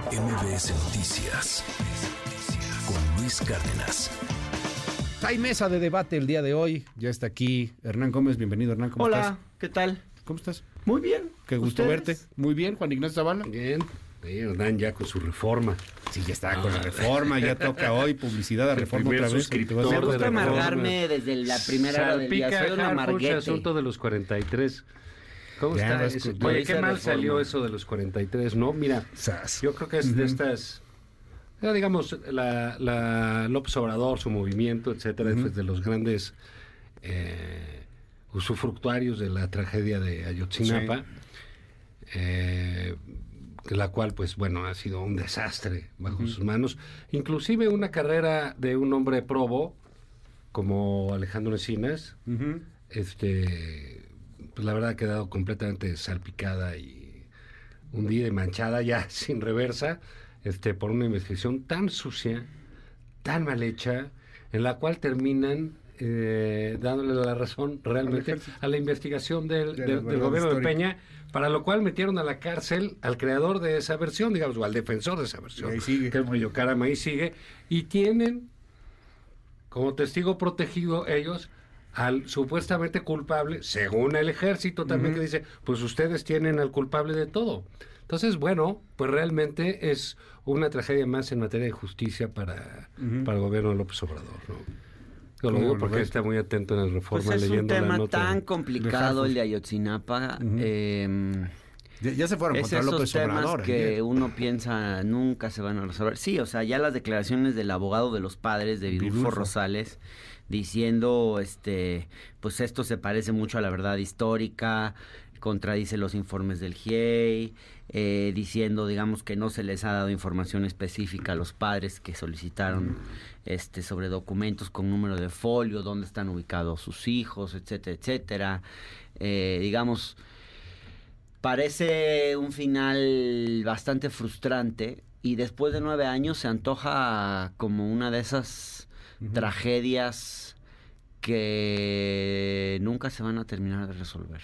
MBS Noticias con Luis Cárdenas. Hay mesa de debate el día de hoy. Ya está aquí Hernán Gómez. Bienvenido, Hernán. ¿Cómo Hola, estás? ¿qué tal? ¿Cómo estás? Muy bien. Qué gusto ¿Ustedes? verte. Muy bien, Juan Ignacio Zavala. Bien, sí, Hernán ya con su reforma. Sí, ya está con la reforma. Ya toca hoy publicidad a reforma otra vez. Me gusta amargarme desde la primera hora del día. Salpica Soy un Harfuch, amarguete. asunto de los 43. ¿Cómo está? Oye, qué mal reforma. salió eso de los 43, ¿no? Mira, Sas. yo creo que es de estas, ya digamos, la, la López Obrador, su movimiento, etcétera, Ujú. pues, de los grandes eh, usufructuarios de la tragedia de Ayotzinapa, eh, la cual, pues bueno, ha sido un desastre bajo sus manos. Inclusive una carrera de un hombre probo, como Alejandro Encinas, este pues la verdad ha quedado completamente salpicada y hundida y manchada ya sin reversa este por una investigación tan sucia tan mal hecha en la cual terminan eh, dándole la razón realmente a la investigación del, De la del- del verdad gobierno de. Peña para lo cual metieron a la cárcel al creador de esa versión digamos o al defensor de esa versión Y ahí sigue. que es ahí sigue y tienen como testigo protegido ellos al supuestamente culpable, según el ejército también Ujú. que dice, pues ustedes tienen al culpable de todo. Entonces, bueno, pues realmente es una tragedia más en materia de justicia para, Ujú. para el gobierno de López Obrador. ¿no? Yo ¿Cómo lo digo porque está muy atento en el Reforma Pues es un leyendo la tema nota. tan de complicado Harfuch. el de Ayotzinapa. Ujú. eh, Ya, ya se fueron es contra esos López temas Obrador. que ayer. uno piensa nunca se van a resolver. Sí, o sea, ya las declaraciones del abogado de los padres de Vidulfo, Vidulfo. Rosales diciendo, este, pues esto se parece mucho a la verdad histórica, contradice los informes del GIEI, eh, diciendo, digamos, que no se les ha dado información específica a los padres que solicitaron este sobre documentos con número de folio, dónde están ubicados sus hijos, etcétera, etcétera. Eh, digamos, parece un final bastante frustrante y después de nueve años se antoja como una de esas Tragedias que nunca se van a terminar de resolver.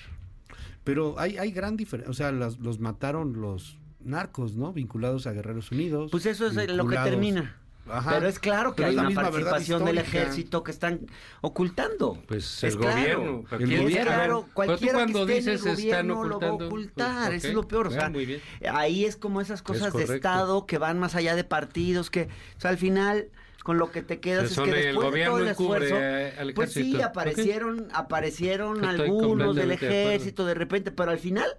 Pero hay, hay gran diferencia. O sea, las- los mataron los narcos, ¿no? Vinculados a Guerreros Unidos. Pues eso es lo que termina. Ajá. Pero es claro que Pero hay es la una participación del ejército que están ocultando. Pues Es el claro. gobierno. pero El ¿quién gobierno. sabe? Claro, Pero tú cualquiera cuando que esté dices en el están gobierno lo va a ocultar, pues, es lo peor. o Ah, sea, muy bien. ahí es como esas cosas de. Estado que van más allá de partidos, que, o sea, al final con lo que te quedas es que el después de gobierno todo el esfuerzo, al pues sí, aparecieron, aparecieron Estoy algunos del de ejército de repente, pero al final,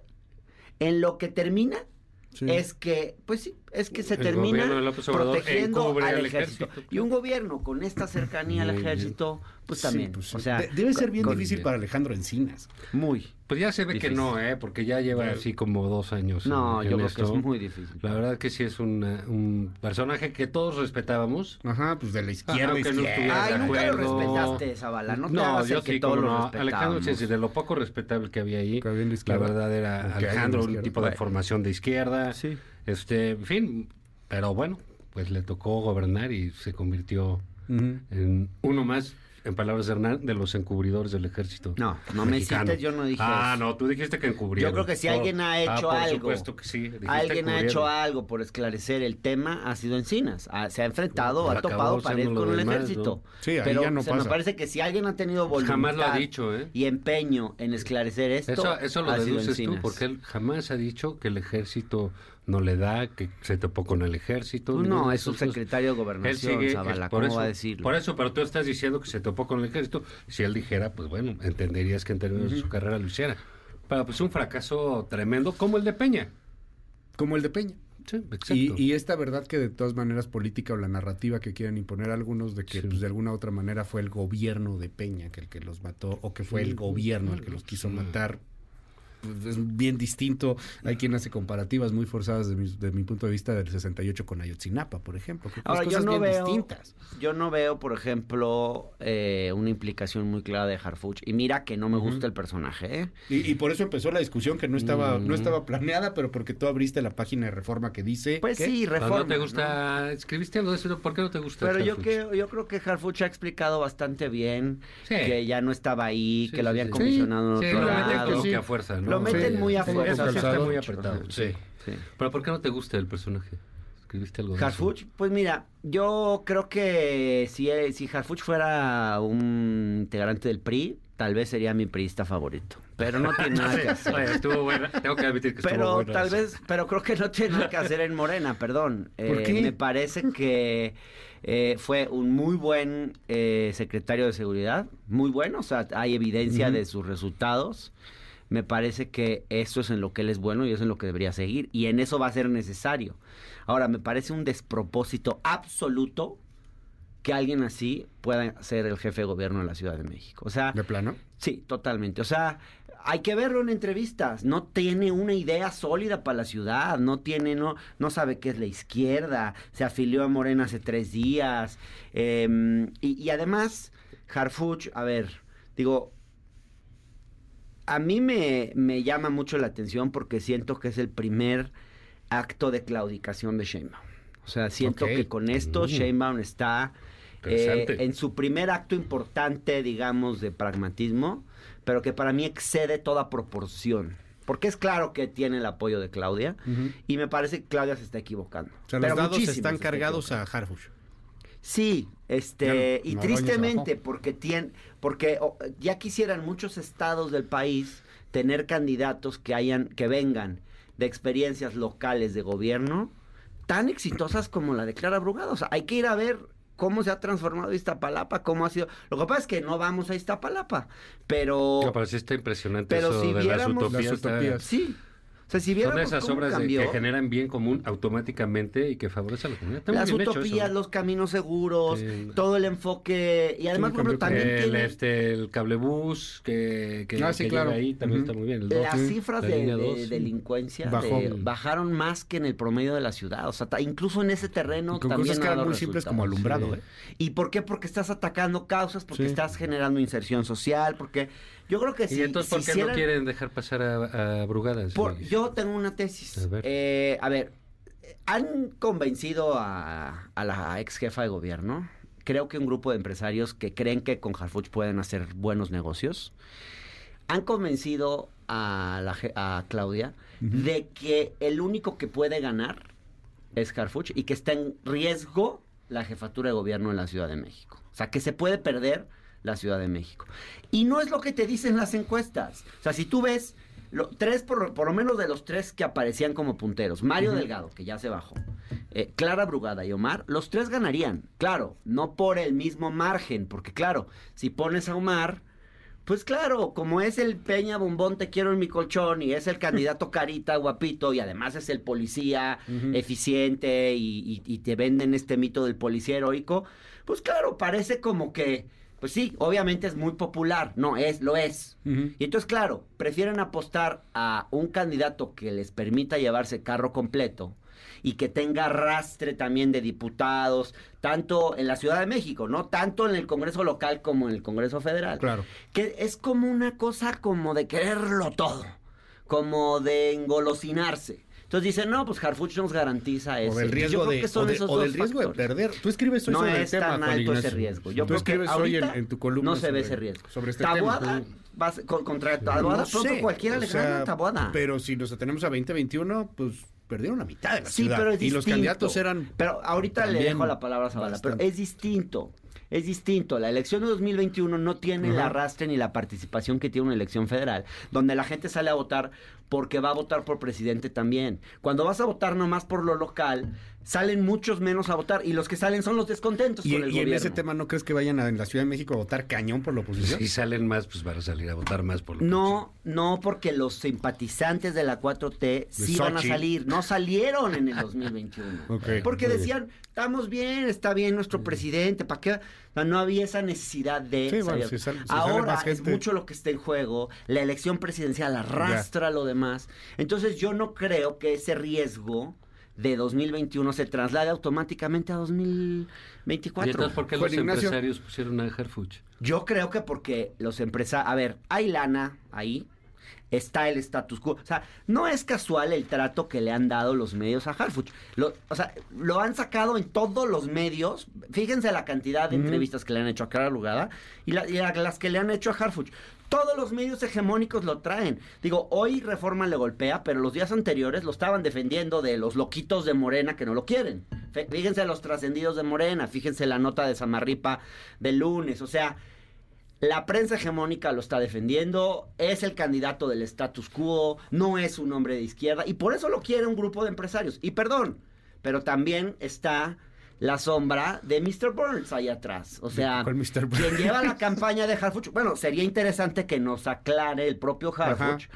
en lo que termina, Sí. es que, pues sí, es que se El termina protegiendo al al ejército. ejército. Y un gobierno con esta cercanía al ejército, pues Sí, también, pues o sea, De- debe ser bien difícil para Alejandro Encinas. muy. Pues ya se ve que no, ¿eh? Porque ya lleva Pero- así como dos años. No, en- yo en creo que es muy difícil. La verdad que sí es una- un personaje que todos respetábamos. Ajá, pues de la izquierda. Aunque no izquierda. Ay, de nunca lo respetaste, Zavala, no te hagas el yo que todos lo no. respetábamos. Alejandro Chessi, de lo poco respetable que había ahí, la verdad era Alejandro, un tipo de formación de izquierda. Sí. Este, en fin, pero bueno, pues le tocó gobernar y se convirtió en uno más, en palabras de Hernán, de los encubridores del ejército. No, no me cites, yo no dije Ah, eso. no, tú dijiste que encubrieron. Yo creo que si alguien ha ah, hecho por algo, supuesto que sí. alguien ha hecho algo por esclarecer el tema, ha sido Encinas. Ha- se ha enfrentado, Pues ha topado pared con el demás, ejército. ¿no? Sí, ahí Pero ya no se me parece que si alguien ha tenido voluntad Jamás lo ha dicho, ¿eh? y empeño en esclarecer esto, Eso, eso lo ha sido deduces tú, Encinas. porque él jamás ha dicho que el ejército no le da, que se topó con el ejército. Ninguna no, de es subsecretario de Él Gobernación, sigue, Zavala, es- por ¿cómo eso, va a decirlo? Por eso, pero tú estás diciendo que se topó con el ejército. Si él dijera, pues bueno, entenderías que en términos de su carrera lo hiciera. Pero pues un fracaso tremendo como el de Peña. Como el de Peña. Sí, exacto. Y, y esta verdad que de todas maneras política o la narrativa que quieren imponer algunos de que Sí. pues, de alguna u otra manera fue el gobierno de Peña que el que los mató o que fue el gobierno el que los quiso Sí. matar pues, es bien distinto. Hay quien hace comparativas muy forzadas de mi, de mi punto de vista del 68 con Ayotzinapa, por ejemplo. que Ahora, son yo cosas no bien veo, distintas. yo no veo, por ejemplo, eh, una implicación muy clara de Harfuch. Y mira que no me gusta el personaje, ¿eh? Y, y por eso empezó la discusión que no estaba, Mm. no estaba planeada, pero porque tú abriste la página de reforma que dice. Pues ¿qué? sí, reforma. no te gusta, escribiste algo de eso, ¿por qué no te gusta? Pero yo, que, yo creo que Harfuch ha explicado bastante bien Sí. que ya no estaba ahí, Sí, que lo habían sí. comisionado Sí, en otro lado. que a fuerza, ¿no? Lo meten muy a fuerza. Está muy apretado. Sí. Sí. Pero ¿por qué no te gusta el personaje? ¿Escribiste algo de eso? Harfuch, pues mira, yo creo que si, eh, si Harfuch fuera un integrante del PRI, tal vez sería mi priista favorito. Pero no tiene nada que hacer. Oye, estuvo buena. Tengo que admitir que estuvo Pero buena tal vez, pero creo que no tiene nada que hacer en Morena, perdón. ¿Por Eh, qué? Me parece que eh, fue un muy buen eh, secretario de seguridad, muy bueno, o sea, hay evidencia de sus resultados. Me parece que eso es en lo que él es bueno y eso es en lo que debería seguir y en eso va a ser necesario. Ahora, me parece un despropósito absoluto que alguien así pueda ser el jefe de gobierno de la Ciudad de México. O sea, ¿De plano? Sí, totalmente. O sea, hay que verlo en entrevistas. No tiene una idea sólida para la ciudad. No tiene, no, no sabe qué es la izquierda. Se afilió a Morena hace tres días. Eh, y, y además, Harfuch, a ver, digo, a mí me, me llama mucho la atención porque siento que es el primer acto de claudicación de Sheinbaum. O sea, siento que con esto Mm. Sheinbaum está eh, en su primer acto importante, digamos, de pragmatismo, pero que para mí excede toda proporción. Porque es claro que tiene el apoyo de Claudia y me parece que Claudia se está equivocando. O sea, Pero los dados están se cargados a equivocando. Sí, este, no- y tristemente, porque tien, porque oh, ya quisieran muchos estados del país tener candidatos que hayan, que vengan de experiencias locales de gobierno tan exitosas como la de Clara Brugado. O sea, hay que ir a ver cómo se ha transformado Iztapalapa, cómo ha sido. Lo que pasa es que no vamos a Iztapalapa, pero No, pero sí está impresionante Pero eso si de viéramos- las utopías. Las está- utopías. sí. O sea, si viéramos Son esas obras de- que generan bien común automáticamente y que favorecen a la comunidad. Las utopías, eso. los caminos seguros, Sí. todo el enfoque y además por ejemplo, también el, tiene este, el cablebús que, que, Ah, sí, que claro. ahí también está muy bien. El Las cifras la de, delincuencia Bajó. de- bajaron más que en el promedio de la ciudad. O sea, ta- incluso en ese terreno Y con también cosas que eran muy simples como alumbrado, Sí. ¿eh? ¿Y por qué? Porque estás atacando causas, porque Sí. estás generando inserción social, porque yo creo que ¿Y si, entonces si por qué hicieran- no quieren dejar pasar a, a Brugadas? por- yo tengo una tesis. A ver. Eh, a ver, han convencido a, a la ex jefa de gobierno. Creo que un grupo de empresarios que creen que con Harfuch pueden hacer buenos negocios. Han convencido a, la, a Claudia de que el único que puede ganar es Harfuch y que está en riesgo la jefatura de gobierno en la Ciudad de México. O sea, que se puede perder la Ciudad de México. Y no es lo que te dicen las encuestas. O sea, si tú ves lo- tres, por, por lo menos de los tres que aparecían como punteros, Mario Delgado, que ya se bajó, eh, Clara Brugada y Omar, los tres ganarían. Claro, no por el mismo margen, porque claro, si pones a Omar, pues claro, como es el Peña Bombón, te quiero en mi colchón, y es el candidato carita, guapito, y además es el policía eficiente, y, y- y te venden este mito del policía heroico, pues claro, parece como que, pues sí, obviamente es muy popular, no, es, lo es. Y entonces, claro, prefieren apostar a un candidato que les permita llevarse carro completo y que tenga arrastre también de diputados, tanto en la Ciudad de México, ¿no? Tanto en el Congreso local como en el Congreso federal. Claro. Que es como una cosa como de quererlo todo, como de engolosinarse. Entonces dicen, no, pues Harfuch nos garantiza eso. O del Yo riesgo, de, o de- o del riesgo de perder. Tú escribes hoy No sobre el es tema, tan Juan alto ese riesgo. Yo Tú creo que escribes hoy en, tu columna no se ve ese riesgo. Sobre este tema. vas- con- contra Taboada, No pronto sé, cualquiera o le gana a Taboada. Pero si nos atenemos a 2021, pues perdieron la mitad de la Sí, ciudad. pero es y los candidatos eran. Pero ahorita le dejo la palabra a Zavala, pero es distinto. Es distinto. La elección de 2021 no tiene el arrastre ni la participación que tiene una elección federal, donde la gente sale a votar porque va a votar por presidente también. Cuando vas a votar nomás por lo local, salen muchos menos a votar y los que salen son los descontentos Y, con el y en ese tema, ¿no crees que vayan a, en la Ciudad de México a votar cañón por la oposición? Si salen más, pues van a salir a votar más por lo No, no, porque los simpatizantes de la 4T sí van a salir. No salieron en el 2021. Ok, porque decían, estamos bien, está bien nuestro presidente, ¿para qué? O sea, no había esa necesidad de... Sí, bueno, si sal- si sale Ahora es mucho lo que está en juego. La elección presidencial arrastra lo demás. Entonces yo no creo que ese riesgo de 2021 se traslade automáticamente a ¿Y 2024. entonces por qué los Ignacio. empresarios pusieron a Harfuch? Yo creo que porque los empresarios, a ver, hay lana ahí, está el status quo. O sea, no es casual el trato que le han dado los medios a Harfuch. Lo, o sea, lo han sacado en todos los medios. Fíjense la cantidad de entrevistas que le han hecho a Cara Lugada y, la- y a las que le han hecho a Harfuch. Todos los medios hegemónicos lo traen. Digo, hoy Reforma le golpea, pero los días anteriores lo estaban defendiendo de los loquitos de Morena que no lo quieren. Fí- Fíjense los trascendidos de Morena, fíjense la nota de Samarripa del lunes. O sea, la prensa hegemónica lo está defendiendo, es el candidato del status quo, no es un hombre de izquierda y por eso lo quiere un grupo de empresarios. Y perdón, pero también está la sombra de Mr. Burns ahí atrás. O sea, ¿Cuál Mr. Burns? quien lleva la campaña de Harfuch. Bueno, sería interesante que nos aclare el propio Harfuch.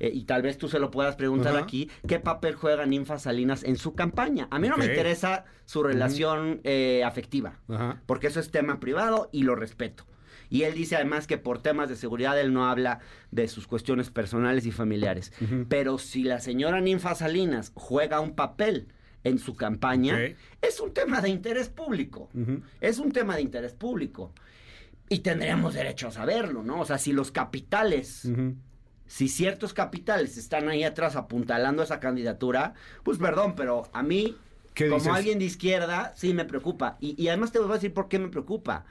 eh, y tal vez tú se lo puedas preguntar aquí, ¿qué papel juega Ninfa Salinas en su campaña? A mí no me interesa su relación eh, afectiva porque eso es tema privado y lo respeto. Y él dice además que por temas de seguridad él no habla de sus cuestiones personales y familiares. Pero si la señora Ninfa Salinas juega un papel en su campaña, es un tema de interés público. Es un tema de interés público. Y tendríamos derecho a saberlo, ¿no? O sea, si los capitales si ciertos capitales están ahí atrás apuntalando esa candidatura, pues perdón, pero a mí, ¿Qué como dices? alguien de izquierda, sí me preocupa. Y, y además te voy a decir por qué me preocupa.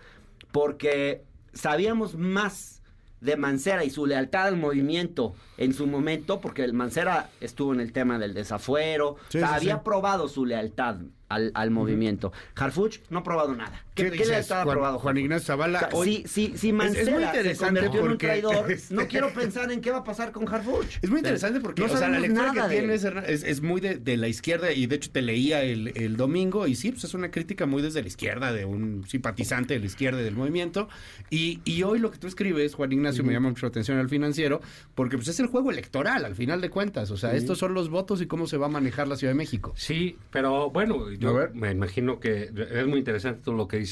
Porque sabíamos más de Mancera y su lealtad al movimiento en su momento, porque el Mancera estuvo en el tema del desafuero, Sí, o sea, sí, había sí. probado su lealtad al, al movimiento. Harfuch no ha probado nada. ¿Qué, ¿Qué lealtad ha Juan- probado? Juan? Ignacio Zavala, O sea, hoy- si, si, si es muy Mancera se interesante convirtió en un porque- traidor, este- no quiero pensar en qué va a pasar con Harfuch. Es muy interesante porque no o sea, la lectura nada que. Hernán, es, es muy de, de la izquierda y de hecho te leía el, el domingo y sí, pues es una crítica muy desde la izquierda, de un simpatizante de la izquierda y del movimiento. Y, y hoy lo que tú escribes, Juan Ignacio, me llama mucho la atención al financiero, porque pues es el juego electoral al final de cuentas. O sea, estos son los votos y cómo se va a manejar la Ciudad de México. Sí, pero bueno, A yo ver. me imagino que es muy interesante todo lo que dice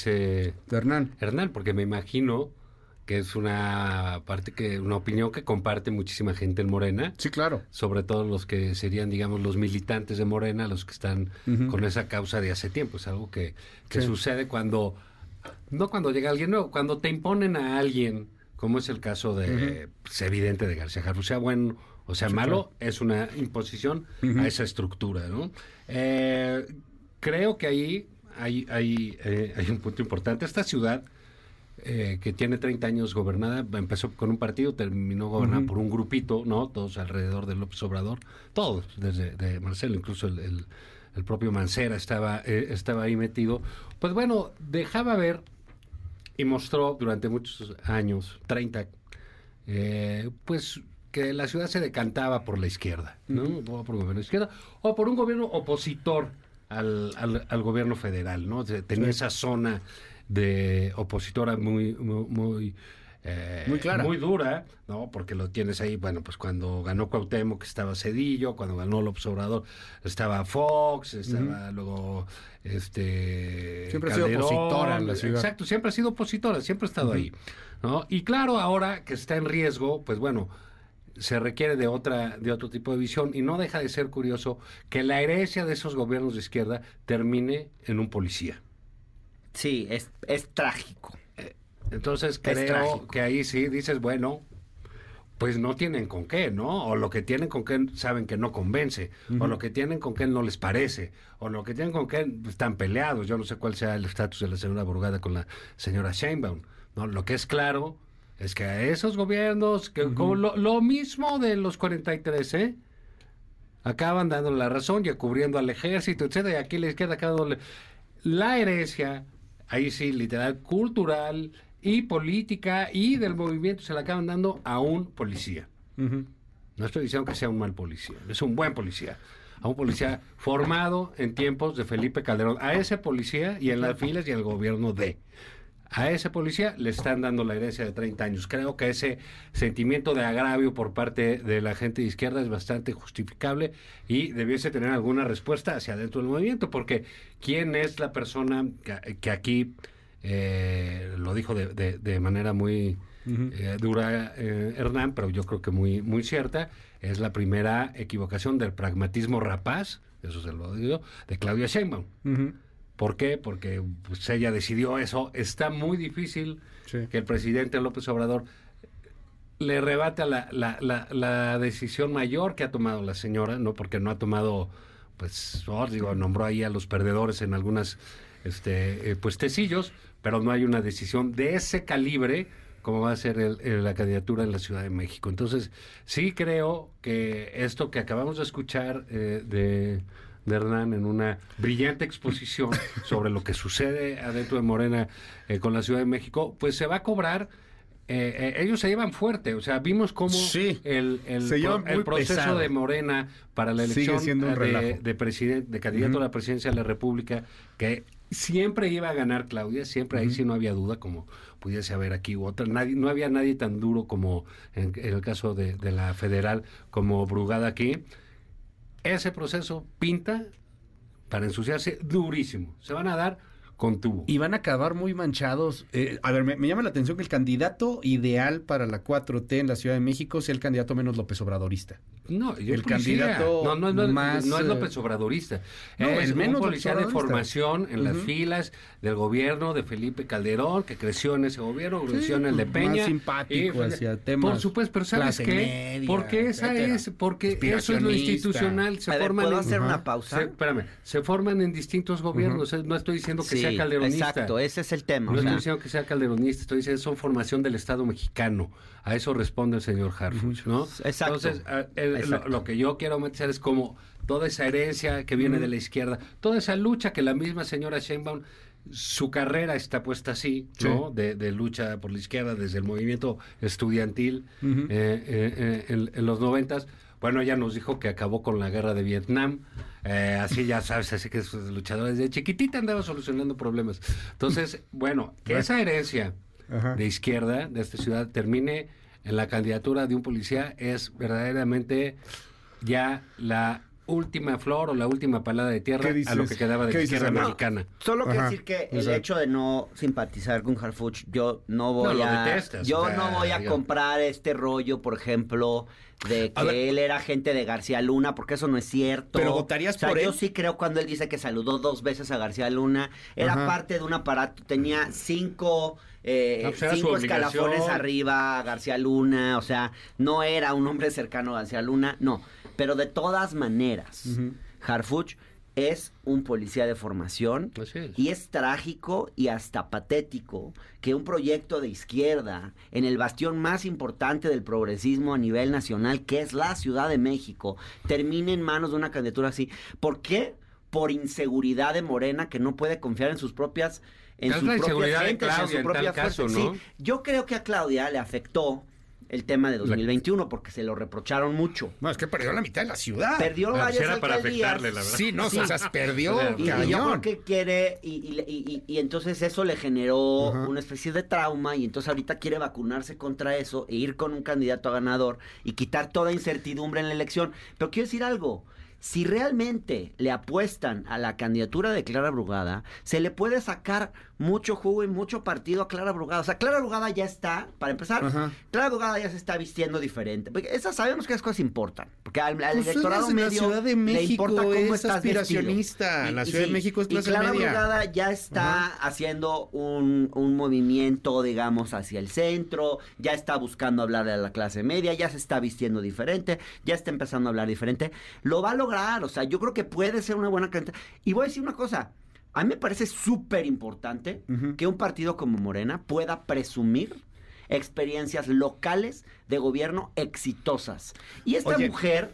Hernán. Hernán, porque me imagino que es una parte que una opinión que comparte muchísima gente en Morena, Sí, claro. sobre todo los que serían, digamos, los militantes de Morena, los que están con esa causa de hace tiempo. Es algo que, que Sí. sucede cuando, no cuando llega alguien nuevo, cuando te imponen a alguien, como es el caso de, es evidente de García Harfuch, sea bueno o sea malo, es una imposición a esa estructura, ¿no? Eh, creo que ahí hay, hay, eh, hay un punto importante. Esta ciudad eh, que tiene 30 años gobernada, empezó con un partido, terminó gobernada por un grupito, ¿no? Todos alrededor de López Obrador, todos, desde de Marcelo, incluso el, el- el propio Mancera estaba, eh, estaba ahí metido. Pues bueno, dejaba ver y mostró durante muchos años, 30, eh, pues que la ciudad se decantaba por la izquierda, ¿no? O por un gobierno de izquierda, o por un gobierno opositor al, al- al gobierno federal, ¿no? Tenía esa zona de opositora muy, muy, muy, eh, Muy clara. muy dura, ¿no? Porque lo tienes ahí, bueno, pues cuando ganó Cuauhtémoc estaba Cedillo, cuando ganó López Obrador estaba Fox, estaba luego este Siempre ha sido opositora en la ciudad. Exacto, siempre ha sido opositora, siempre ha estado ahí, ¿no? Y claro, ahora que está en riesgo, pues bueno, se requiere de otra de otro tipo de visión y no deja de ser curioso que la herencia de esos gobiernos de izquierda termine en un policía. Sí, es, es trágico. Entonces creo trágico. que ahí sí dices, bueno, pues no tienen con qué, ¿no? O lo que tienen con qué saben que no convence, o lo que tienen con qué no les parece, o lo que tienen con qué están peleados. Yo no sé cuál sea el estatus de la señora Burgada con la señora Sheinbaum, ¿no? Lo que es claro es que a esos gobiernos, que como lo, lo mismo de los 43, ¿eh? Acaban dando la razón y cubriendo al ejército, etcétera, y aquí la izquierda acaba dándole la herencia, ahí sí, literal, cultural y política y del movimiento se la acaban dando a un policía. No estoy diciendo que sea un mal policía, es un buen policía. A un policía formado en tiempos de Felipe Calderón. A ese policía y en las filas y el gobierno de. A ese policía le están dando la herencia de 30 años. Creo que ese sentimiento de agravio por parte de la gente de izquierda es bastante justificable y debiese tener alguna respuesta hacia dentro del movimiento, porque ¿quién es la persona que, que aquí eh, lo dijo de, de- de manera muy eh, dura eh, Hernán, pero yo creo que muy, muy cierta, es la primera equivocación del pragmatismo rapaz, eso se lo digo, de Claudia Sheinbaum. ¿Por qué? Porque pues, ella decidió eso. Está muy difícil Sí. que el presidente López Obrador le rebata la, la, la, la decisión mayor que ha tomado la señora, no porque no ha tomado, pues, oh, digo, nombró ahí a los perdedores en algunas este, eh, puestecillos, pero no hay una decisión de ese calibre como va a ser el- el- la candidatura en la Ciudad de México. Entonces, sí creo que esto que acabamos de escuchar eh, de, de Hernán en una brillante exposición sobre lo que sucede adentro de Morena eh, con la Ciudad de México, pues se va a cobrar. eh, eh, ellos se llevan fuerte, o sea, vimos cómo Sí, el, el, pro- proceso pesado. de Morena para la elección eh, de, presidente, de candidato a la presidencia de la República, que siempre iba a ganar Claudia, siempre ahí sí no había duda, como pudiese haber aquí u otra. Nadie, no había nadie tan duro como en, en el caso de, de la federal, como Brugada aquí. Ese proceso pinta para ensuciarse durísimo. Se van a dar con tubo. Y van a acabar muy manchados. Eh, a ver, me, me llama la atención que el candidato ideal para la 4T en la Ciudad de México sea el candidato menos López Obradorista. No, yo El policía. candidato no, no, no, más, no es eh, López Obradorista. no, es el un menos policía de formación en las filas del gobierno de Felipe Calderón, que creció en ese gobierno, creció en el de más Peña. simpático y- hacia temas Por supuesto, pero ¿sabes qué? media, porque esa etcétera. es, porque eso es lo institucional. Se A ver, forman ¿puedo en- hacer una pausa? se, espérame, se forman en distintos gobiernos. eh, No estoy diciendo que Sí, sea calderonista. exacto, ese es el tema. No o estoy diciendo que sea calderonista, estoy diciendo son formación del Estado mexicano. A eso responde el señor Harfuch, ¿no? Exacto. Entonces, el- lo, que yo quiero meter es como toda esa herencia que viene de la izquierda, toda esa lucha que la misma señora Sheinbaum, su carrera está puesta así, ¿no? De, de lucha por la izquierda desde el movimiento estudiantil eh, eh, eh, en, en los noventas. Bueno, ella nos dijo que acabó con la guerra de Vietnam. eh, así ya sabes, así que sus luchadores de chiquitita andaba solucionando problemas. Entonces, bueno, que esa herencia de izquierda de esta ciudad termine en la candidatura de un policía es verdaderamente ya la última flor o la última palada de tierra ¿Qué a lo que quedaba de ¿Qué la izquierda Ana? mexicana. Solo quiero decir que el exacto. hecho de no simpatizar con Harfuch, yo no voy No, a detestas, yo o sea, no voy a comprar este rollo, por ejemplo, de que ver. él era gente de García Luna, porque eso no es cierto. Pero votarías o sea, por yo él. sí creo cuando él dice que saludó dos veces a García Luna, era Ajá. parte de un aparato, tenía cinco eh, No, pues cinco escalafones arriba a García Luna, o sea, no era un hombre cercano a García Luna, no. Pero de todas maneras, Ujú. Harfuch es un policía de formación es. y es trágico y hasta patético que un proyecto de izquierda en el bastión más importante del progresismo a nivel nacional, que es la Ciudad de México, termine en manos de una candidatura así. ¿Por qué? Por inseguridad de Morena que no puede confiar en sus propias en inseguridad de gentes, en su propia caso, fuerza. ¿no? Sí, yo creo que a Claudia le afectó el tema de 2021 porque se lo reprocharon mucho. No, es que perdió la mitad de la ciudad. Perdió Ah, varias era para afectarle, la verdad. Sí, no, o sea, Sí. perdió O sea, Y, y yo cañón. creo que quiere, y, y- y- y- y entonces eso le generó una especie de trauma, y entonces ahorita quiere vacunarse contra eso e ir con un candidato a ganador y quitar toda incertidumbre en la elección. Pero quiero decir algo. Si realmente le apuestan a la candidatura de Clara Brugada, se le puede sacar mucho jugo y mucho partido a Clara Brugada. O sea, Clara Brugada ya está, para empezar, Ajá. Clara Brugada ya se está vistiendo diferente. Porque esas sabemos que esas cosas importan. Porque al, al Pues electorado es la medio Ciudad de le México, importa cómo es estás aspiracionista. La Ciudad de México es y clase Clara media. Brugada ya está haciendo un, un movimiento, digamos, hacia el centro, ya está buscando hablarle a la clase media, ya se está vistiendo diferente, ya está empezando a hablar diferente. Lo va a lograr, o sea, yo creo que puede ser una buena candidata. Y voy a decir una cosa, a mí me parece súper importante que un partido como Morena pueda presumir experiencias locales de gobierno exitosas. Y esta Oye, mujer,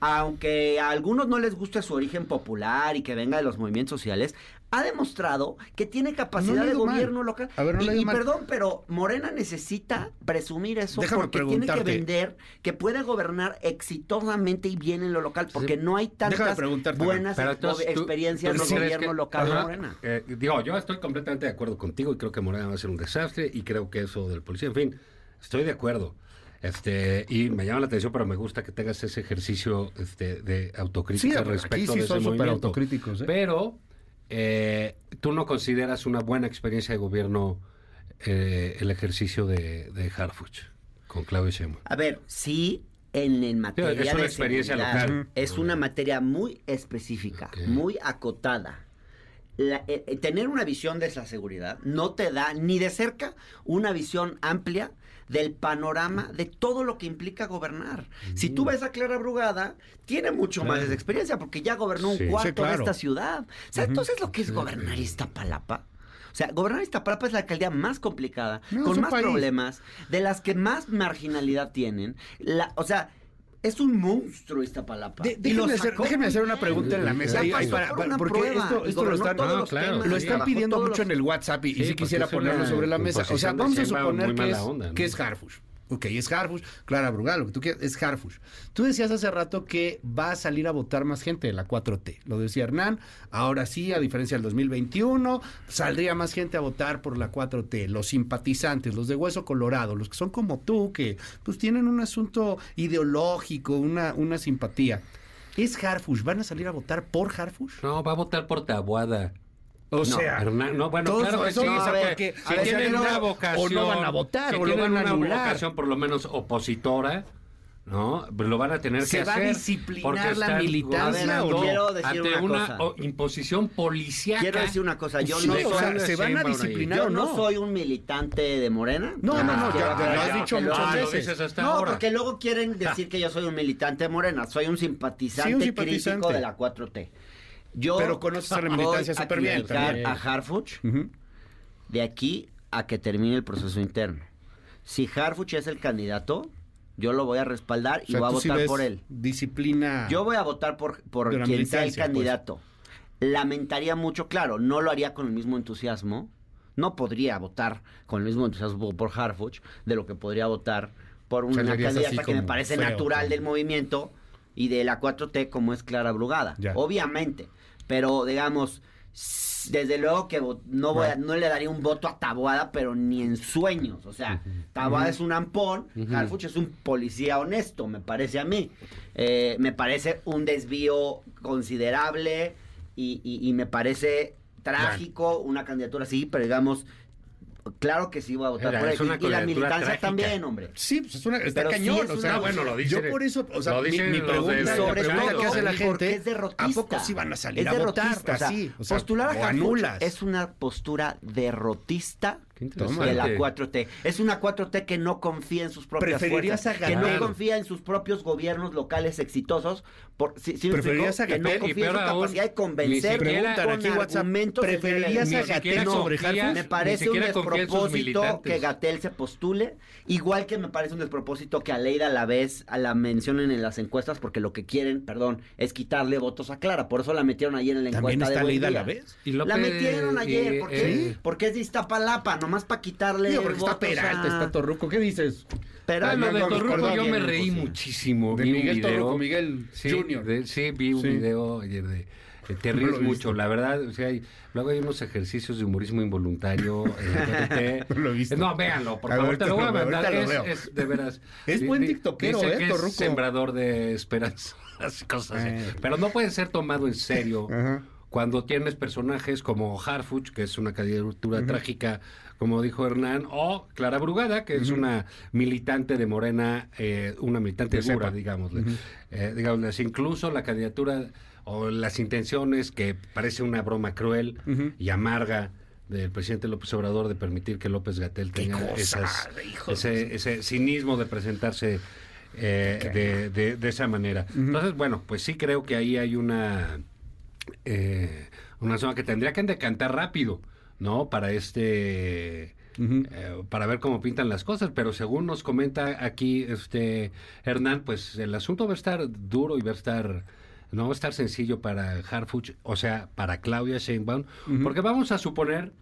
aunque a algunos no les guste su origen popular y que venga de los movimientos sociales, ha demostrado que tiene capacidad No de mal. gobierno local. A ver, no y y perdón, pero Morena necesita presumir eso Déjame porque tiene que vender que puede gobernar exitosamente y bien en lo local, porque no hay tantas buenas Pero ex- entonces, ¿tú- experiencias tú gobierno que- local de. Morena. Eh, digo, yo estoy completamente de acuerdo contigo y creo que Morena va a ser un desastre y creo que eso del policía, en fin, estoy de acuerdo. Este, y me llama la atención, pero me gusta que tengas ese ejercicio este, de autocrítica Sí, aquí respecto sí de ese son súper movimiento. autocríticos, ¿eh? Pero eh, tú no consideras una buena experiencia de gobierno eh, el ejercicio de, de Harfuch con Claudio Sheinbaum. A ver, sí, en, en materia es una de experiencia local. Es una materia muy específica, muy acotada. La- eh, eh, tener una visión de la seguridad no te da ni de cerca una visión amplia del panorama de todo lo que implica gobernar. Si tú ves a Clara Brugada, tiene mucho más de experiencia porque ya gobernó un cuarto Sí, claro. de esta ciudad. O sea, entonces lo que es gobernar Iztapalapa. O sea, gobernar Iztapalapa es la alcaldía más complicada, No, con más país. problemas, de las que más marginalidad tienen. La, o sea, es un monstruo. De- Y lo déjenme, hacer, déjenme hacer una pregunta en la mesa. Para- porque prueba esto, esto lo están, No, claro. temas, lo Sí, están pidiendo mucho los- en el WhatsApp y, y Sí, si porque quisiera una ponerlo sobre la mesa. O sea, de vamos a suponer que es, onda, ¿no? que es Harfush. Ok, es Harfush. Clara Brugal, lo que tú quieras, es Harfush. Tú decías hace rato que va a salir a votar más gente de la 4T. Lo decía Hernán. Ahora sí, a diferencia del 2021, saldría más gente a votar por la 4T. Los simpatizantes, los de hueso colorado, los que son como tú, que pues tienen un asunto ideológico, una, una simpatía. ¿Es Harfush? ¿Van a salir a votar por Harfush? No, va a votar por Tabuada. O No, sea, Hernán, no, bueno, Todos claro que eso sí, no, o sea, a ver, que a si ver, tienen no, una o vocación, no van a votar, si o lo van a una anular. vocación por lo menos opositora, ¿no? Pues lo van a tener Se que va a hacer. disciplinar porque la están militancia, ¿o gobernando no? Quiero decir ante una una, cosa. o- imposición policíaca. Quiero decir una cosa, yo Sí, no o soy, sea, se van a disciplinar yo o no no. soy un militante de Morena. No, no, no, ya- ya lo has dicho porque muchas Ah, lo veces. dices hasta No, ahora. porque luego quieren decir que yo soy un militante de Morena. Soy un simpatizante, Sí, un simpatizante. crítico de la 4T. Yo Pero conoces a la militancia súper bien también. a Harfuch Ujú. de aquí a que termine el proceso interno. Si Harfuch es el candidato, yo lo voy a respaldar y O sea, voy a sí votar por él. Disciplina. Yo voy a votar por, por quien sea el pues. candidato. Lamentaría mucho, claro, no lo haría con el mismo entusiasmo. No podría votar con el mismo entusiasmo por Harfuch de lo que podría votar por una candidata que me parece feo, natural como- del movimiento y de la 4T como es Clara Brugada. Ya. Obviamente. Pero digamos, desde luego que no, voy a- no le daría un voto a Taboada, pero ni en sueños. O sea, Taboada es un ampón, Harfuch es un policía honesto, me parece a mí. Eh, me parece un desvío considerable y, y- y me parece trágico una candidatura así, pero digamos, claro que sí voy a votar Mira, por él. Y- y, la militancia trágica. también, hombre. Sí, pues es una, está Pero sí cañón. es o sea, Ah, bueno, lo yo dicen- por eso, o sea, lo mi, mi pregunta, Y la sobre pregunta que hace la gente, es derrotista. ¿a poco sí van a salir Es a votar derrotista, o sea, así? O sea, postular a anulas. es una postura derrotista de interesante. la 4T. Es una 4T que no confía en sus propias ¿Preferirías fuerzas, a que no confía en sus propios gobiernos locales exitosos. Por, ¿sí, sí me ¿Preferirías explico? a Que no confía en su aún, capacidad de ni convencer con aquí argumentos. ¿preferirías a el- Gatell No, sobre Harfuch? me parece un despropósito que Gatel se postule, igual que me parece un despropósito que Aleida a la vez a la mencionen en las encuestas, porque lo que quieren, perdón, es quitarle votos a Clara. Por eso la metieron ayer en la ¿También encuesta está de Buen Aleida a la vez? La metieron ayer, y, ¿por qué? eh, Porque es de Iztapalapa, nomás para quitarle Digo, porque está Peralta, a- está Torruco. ¿Qué dices? Ah, lo de Torruco yo me reí muchísimo. De vi un Miguel video. Torruco, Miguel Sí, Junior. de- sí, vi un Sí. video ayer de... de Te No ríes visto. mucho, la verdad. O sea, hay- luego hay unos ejercicios de humorismo involuntario. No lo he visto. No, véanlo, por A favor. Te lo voy a mandar. Es, es de veras. Es buen tiktokero, dice ¿eh, que es Torruco? sembrador de esperanza. Las cosas así. Eh. Pero no puede ser tomado en serio. Ajá. Cuando tienes personajes como Harfuch, que es una candidatura trágica, como dijo Hernán, o Clara Brugada, que es una militante de Morena, eh, una militante De dura, digámosle. Eh, digámosle, incluso la candidatura o las intenciones, que parece una broma cruel y amarga del presidente López Obrador de permitir que López Gatel tenga esas- ese, ese cinismo de presentarse eh, de, de- de esa manera. Entonces, bueno, pues sí creo que ahí hay una eh, una zona que tendría que decantar rápido, ¿no? Para este eh, para ver cómo pintan las cosas, pero según nos comenta aquí este Hernán, pues el asunto va a estar duro y va a estar no va a estar sencillo para Harfuch, o sea, para Claudia Sheinbaum, porque vamos a suponer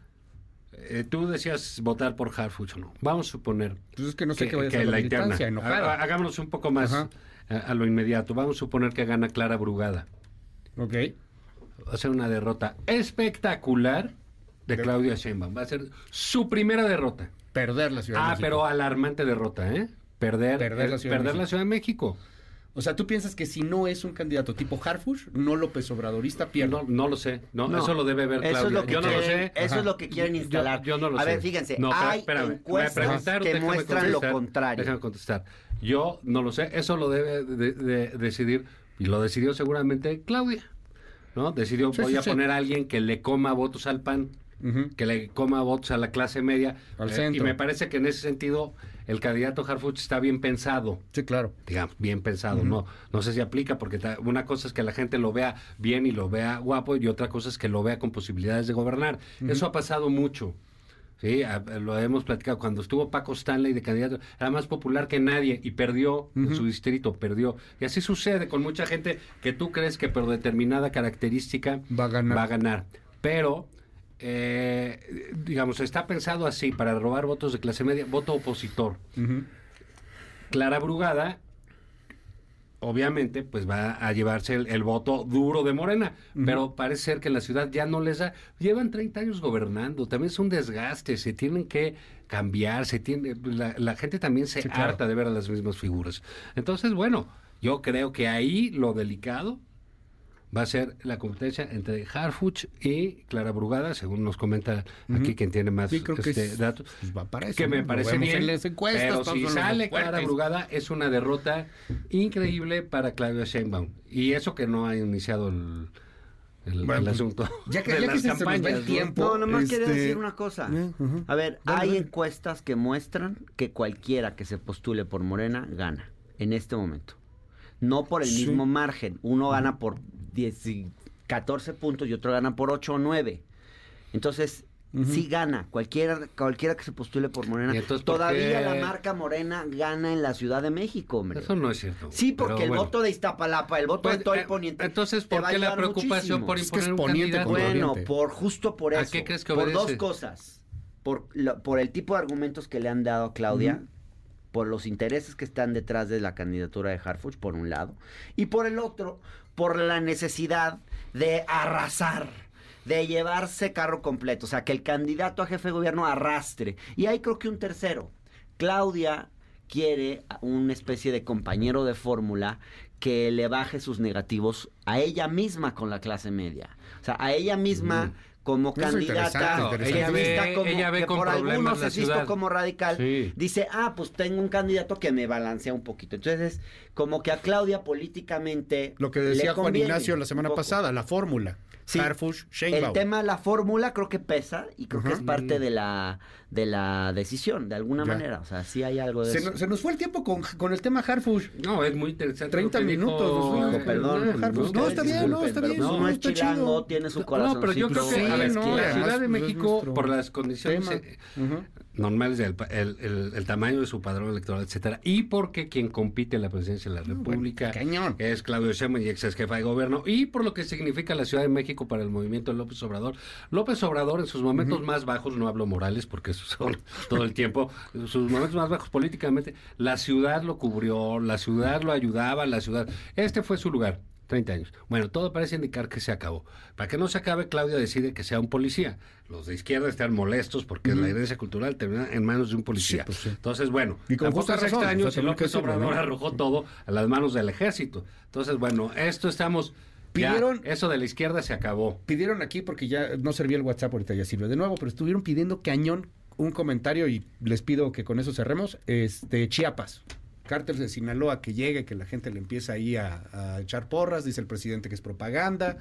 eh, tú decías votar por Harfuch o no. Vamos a suponer Pues es que no sé vaya a ser la militancia, enojada. Ha- Hagámonos un poco más a, a lo inmediato. Vamos a suponer que gana Clara Brugada. Ok. Va a ser una derrota espectacular de De- Claudia Sheinbaum. Va a ser su primera derrota. Perder la Ciudad de Ah, México. pero alarmante derrota, ¿eh? Perder, Perder la eh, Ciudad de perder la México. Ciudad de México. O sea, ¿tú piensas que si no es un candidato tipo Harfush, no López Obradorista pierde? No, no lo sé. No, No, eso lo debe ver Eso Claudia. es lo que yo no lo quieren, sé. eso Ajá. es lo que quieren instalar. Yo, no lo a sé. ver, fíjense, No, hay espérame, voy a encuestas que muestran lo contrario. Déjame contestar. Yo no lo sé. Eso lo debe de- de decidir, y lo decidió seguramente Claudia. ¿no? Decidió, Sí, voy sí, a sí. poner a alguien que le coma votos al PAN, Que le coma votos a la clase media. Al Eh, centro. y me parece que en ese sentido el candidato Harfuch está bien pensado Sí, claro. digamos, bien pensado, no no sé si aplica porque una cosa es que la gente lo vea bien y lo vea guapo y otra cosa es que lo vea con posibilidades de gobernar. Eso ha pasado mucho. Sí, a- lo hemos platicado. Cuando estuvo Paco Stanley de candidato, era más popular que nadie y perdió en su distrito, perdió. Y así sucede con mucha gente que tú crees que por determinada característica Va a ganar. Va a ganar. Pero, eh, digamos, está pensado así, para robar votos de clase media, voto opositor. Clara Brugada, obviamente, pues va a llevarse el, el voto duro de Morena, pero parece ser que en la ciudad ya no les da. Llevan 30 años gobernando, también es un desgaste, se tienen que cambiar, se tiene, la, la gente también se Sí, claro. harta de ver a las mismas figuras. Entonces, bueno, yo creo que ahí lo delicado va a ser la competencia entre Harfuch y Clara Brugada, según nos comenta aquí quien tiene más Sí, creo que este, es- datos. pues va para eso, que me parece bien. en las encuestas, pero si sale. Clara Brugada es una derrota increíble para Claudia Sheinbaum. Y eso que no ha iniciado el, el- Bueno, el pues, asunto ya que- de ya que las se nos va el campañas, ¿no? tiempo. No, nomás quería Este, decir una cosa. eh. A ver, Dale, hay dale. encuestas que muestran que cualquiera que se postule por Morena gana en este momento. No por el Sí. mismo margen. Uno gana por 10 y 14 puntos y otro gana por 8 o 9. Entonces, sí gana. Cualquiera, cualquiera que se postule por Morena. ¿Y entonces por Todavía qué? la marca Morena gana en la Ciudad de México, hombre. Eso no es cierto. Sí, porque el bueno. voto de Iztapalapa, el voto de Pues, todo eh, el poniente. Entonces, ¿por a qué la preocupación muchísimo. por Es que es imponer un candidato? Bueno, por justo por ¿A eso. qué crees que por dos obedece? cosas. Por, lo- por el tipo de argumentos que le han dado a Claudia, por los intereses que están detrás de la candidatura de Harfuch, por un lado, y por el otro, por la necesidad de arrasar, de llevarse carro completo, o sea, que el candidato a jefe de gobierno arrastre. Y hay creo que un tercero. Claudia quiere una especie de compañero de fórmula que le baje sus negativos a ella misma con la clase media. O sea, a ella misma como Eso candidata interesante, Ella ve- como- ella ve que con por algunos la es visto ciudad. como radical, Sí. dice, ah, pues tengo un candidato que me balancea un poquito. Entonces, como que a Claudia políticamente Lo que le decía Juan Ignacio la semana pasada, la fórmula. Sí. Harfush. El tema de la fórmula creo que pesa y creo que es parte de la de la decisión, de alguna Ya. manera. O sea, sí hay algo de Se, eso. nos- se nos fue el tiempo con, con el tema Harfush. No, es muy interesante. 30 lo que minutos, dijo, nos fuimos, eh, perdón. No, está bien, no, está bien, No, no, no es está chilango, chido. tiene su corazón. No, pero yo creo que, No, la Ciudad de pues, es México, por las condiciones eh, normales del pa- el, el- el tamaño de su padrón electoral, etcétera, y porque quien compite en la presidencia de la República cañón. es Claudio Sheinbaum y ex jefa de gobierno, y por lo que significa la Ciudad de México para el movimiento de López Obrador. López Obrador en sus momentos más bajos, no hablo morales porque son todo el tiempo, sus momentos más bajos políticamente, la ciudad lo cubrió, la ciudad lo ayudaba, la ciudad, este fue su lugar. 30 años. Bueno, todo parece indicar que se acabó. Para que no se acabe, Claudia decide que sea un policía. Los de izquierda están molestos porque la herencia cultural termina en manos de un policía. Sí, pues sí. Entonces, bueno, Y con justa razón, extraño si López Obrador ¿no? arrojó todo a las manos del ejército. Entonces, bueno, esto estamos... ya, Pidieron- eso de la izquierda se acabó. Pidieron aquí, porque ya no servía el WhatsApp, ahorita ya sirve de nuevo, pero estuvieron pidiendo cañón un comentario y les pido que con eso cerremos. Este, Chiapas. Cártel de Sinaloa que llegue, que la gente le empieza ahí a, a echar porras, dice el presidente que es propaganda.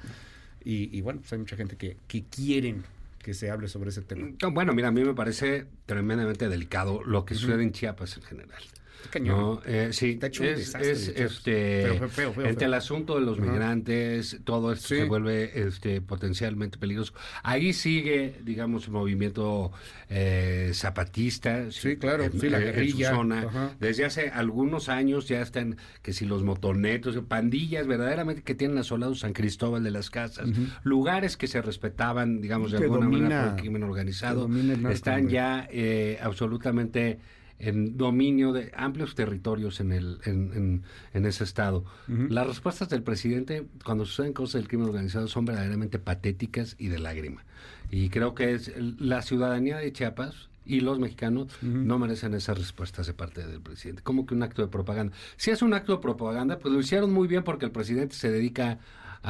Y, y bueno, pues hay mucha gente que, que quieren que se hable sobre ese tema. No, Bueno, mira, a mí me parece tremendamente delicado lo que sucede en Chiapas en general. Cañón. No, eh, sí, Está hecho un es, desastre es, de Chiapas. este, Pero feo, feo, feo, entre el asunto de los migrantes, todo esto Sí. se vuelve este, potencialmente peligroso. Ahí sigue, digamos, el movimiento eh, zapatista. Sí, claro, en, sí, la en su guerrilla, zona. ajá. Desde hace algunos años ya están, que si los motonetos, pandillas verdaderamente que tienen asolado San Cristóbal de las Casas, lugares que se respetaban, digamos, de Que alguna manera por el crimen organizado, el están ya eh, absolutamente en dominio de amplios territorios en, el, en, en- en ese estado. Las respuestas del presidente cuando suceden cosas del crimen organizado son verdaderamente patéticas y de lágrima. Y creo que es la ciudadanía de Chiapas y los mexicanos no merecen esas respuestas de parte del presidente. Como que un acto de propaganda. Si es un acto de propaganda, pues lo hicieron muy bien porque el presidente se dedica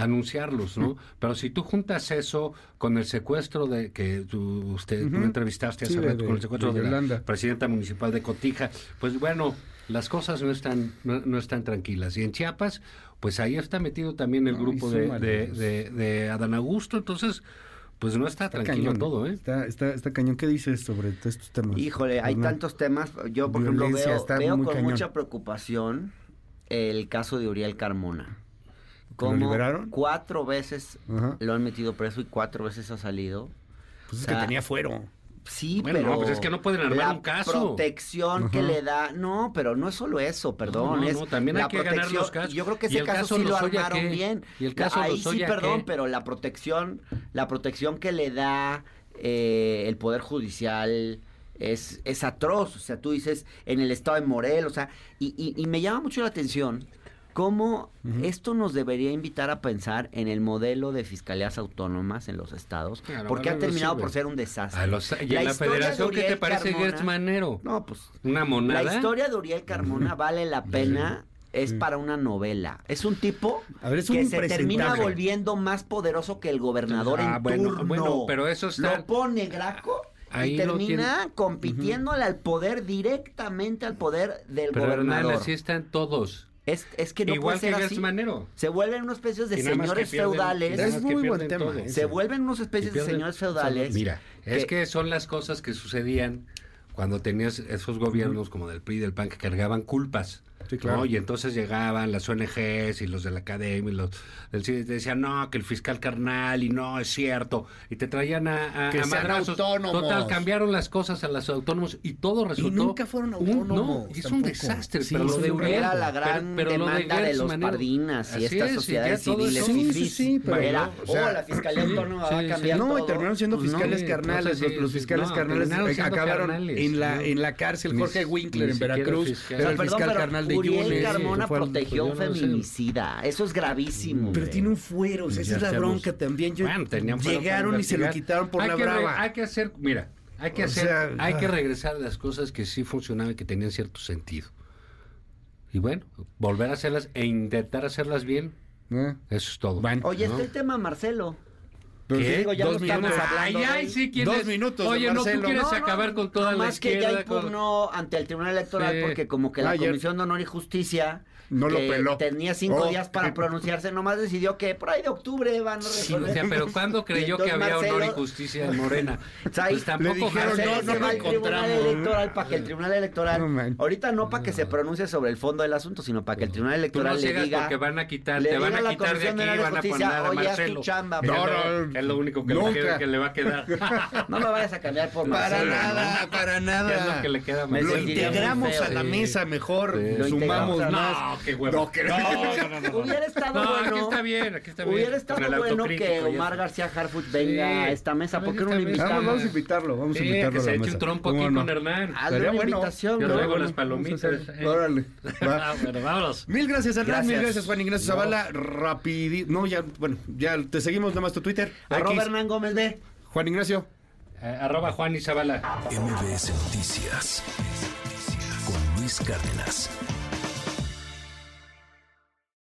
anunciarlos, ¿no? Pero si tú juntas eso con el secuestro de que tú, usted tú entrevistaste hace Sí, de- rato con el secuestro de de, la presidenta municipal de Cotija, pues bueno, las cosas no están no, no están tranquilas. Y en Chiapas, pues ahí está metido también el grupo de, súmale, de, pues. de- de Adán Augusto, entonces pues no está, Está tranquilo cañón. todo, ¿eh? Está, está, está cañón. ¿Qué dices sobre estos temas? Híjole, hay tantos temas. Yo, por ejemplo, veo, está veo muy con cañón. mucha preocupación el caso de Uriel Carmona. ¿Lo Como liberaron? cuatro veces Ajá. lo han metido preso y cuatro veces ha salido. Pues es o sea, que tenía fuero. Sí, Bueno, pero no, pues es que no pueden armar la un caso. protección que le da, no, pero no es solo eso, perdón, No, no, es no, también hay que ganar los casos. Yo creo que ¿Y ese caso, caso sí lo armaron qué? bien. ¿Y el caso Ahí sí, perdón, qué? pero la protección, la protección que le da eh, el poder judicial es, es atroz. O sea, tú dices en el estado de Morelos, o sea, y, y- y me llama mucho la atención cómo esto nos debería invitar a pensar en el modelo de fiscalías autónomas en los estados, Claro, porque ha terminado sirve. por ser un desastre. A los- y en la historia de federación, ¿qué te parece Carmona- Gertz Manero? No, pues ¿Una monada? la historia de Uriel Carmona vale la pena. Es para una novela. Es un tipo A ver, es que un se termina volviendo más poderoso que el gobernador Ah, en bueno, turno. bueno, pero eso está- Lo pone Graco Ahí y termina compitiéndole al poder directamente al poder del Pero Hernán, gobernador. así están todos. Es, es que no Igual puede que ser Gertz así. Manero. Se vuelven unas especies de señores pierden- feudales. Es muy buen tema todo. ese. Se vuelven unas Y especies de señores feudales. Mira, es que- que son las cosas que sucedían cuando tenías esos gobiernos como del PRI y del PAN que cargaban culpas. Sí, claro. ¿no? Y entonces llegaban las ONGs y los de la academia y los del y te decían, no, que el fiscal carnal y no, es cierto. Y te traían a, a, Que a sean madrazos. autónomos. Total, cambiaron las cosas a los autónomos y todo resultó... nunca fueron un- autónomos, no, y es un desastre. Sí, pero lo de Uriel... era la gran demanda de los Manero- Pardinas y estas es, sociedades civiles Sí, sí, sí, pero era, no, o sea, oh, la Fiscalía Autónoma va a sí. cambiar No, todo. y terminaron siendo Pues no. fiscales carnales. no los, fiscales no, carnales acabaron en la ¿no? en la cárcel. Jorge Winkler en Veracruz era el fiscal carnal de Uriel. Carmona protegió un feminicida. Eso es gravísimo. Pero tiene un fuero, o sea, esa es la bronca también. Yo- Bueno, llegaron y se lo quitaron por Hay la re- brava. hay que hacer, mira, hay que O hacer, sea, hay que ah. regresar a las cosas que sí funcionaban y que tenían cierto sentido. Y bueno, volver a hacerlas e intentar hacerlas bien, ¿Eh? eso es todo. Bueno, Oye, ¿no? está el tema Marcelo. Pero ¿Qué? Digo, ya dos minutos. Ay, ay, sí. Dos minutos Oye, no, tú quieres No, no, acabar con toda la más que ya izquierda. con- impugnó ante el Tribunal Electoral Sí. porque como que la Ayer. Comisión de Honor y Justicia No lo peló. tenía cinco Oh. días para pronunciarse, nomás decidió que por ahí de octubre van a Sí, resolver. o sea, pero ¿cuándo creyó que había honor y justicia en Morena? O sea, ahí Pues tampoco le dijeron, Marcelo no, se no va lo al Tribunal encontramos. Electoral para que el Tribunal Electoral, No, ahorita no para que se pronuncie sobre el fondo del asunto, sino para que el Tribunal Tú Electoral no le diga porque van a quitar, le te van a quitar de aquí y van a poner a "Oye, haz tu Marcelo. chamba, Es No, lo- no, es lo único que le, nunca. queda- que le va a quedar. No me vayas a cambiar por Para Marcelo, ¿no? nada, para nada. Es lo que le queda a Me Lo integramos a la Sí. mesa mejor, Sí. Lo sumamos más. No, qué huevo. No, que- No, no, no, no. Hubiera estado No, bueno. aquí está bien, aquí está bien. Hubiera estado bueno que Omar. García Harfuch venga Sí. a esta mesa. A ver, porque no lo invitamos? Vamos, vamos a invitarlo, vamos a invitarlo que a se eche un trompo ¿Cómo aquí no? con Hernán. Hazle una bueno. invitación, Yo traigo las palomitas. eh. Órale. va. Ah, bueno, vámonos. Mil gracias, Hernán. Mil Gracias. Juan Ignacio Zavala. Rapidi. No, ya, bueno, ya te seguimos nada más tu Twitter. Arroba. Hernán Gómez B. Juan Ignacio. Eh, arroba Juan y Zabala. MBS Noticias con Luis Cárdenas.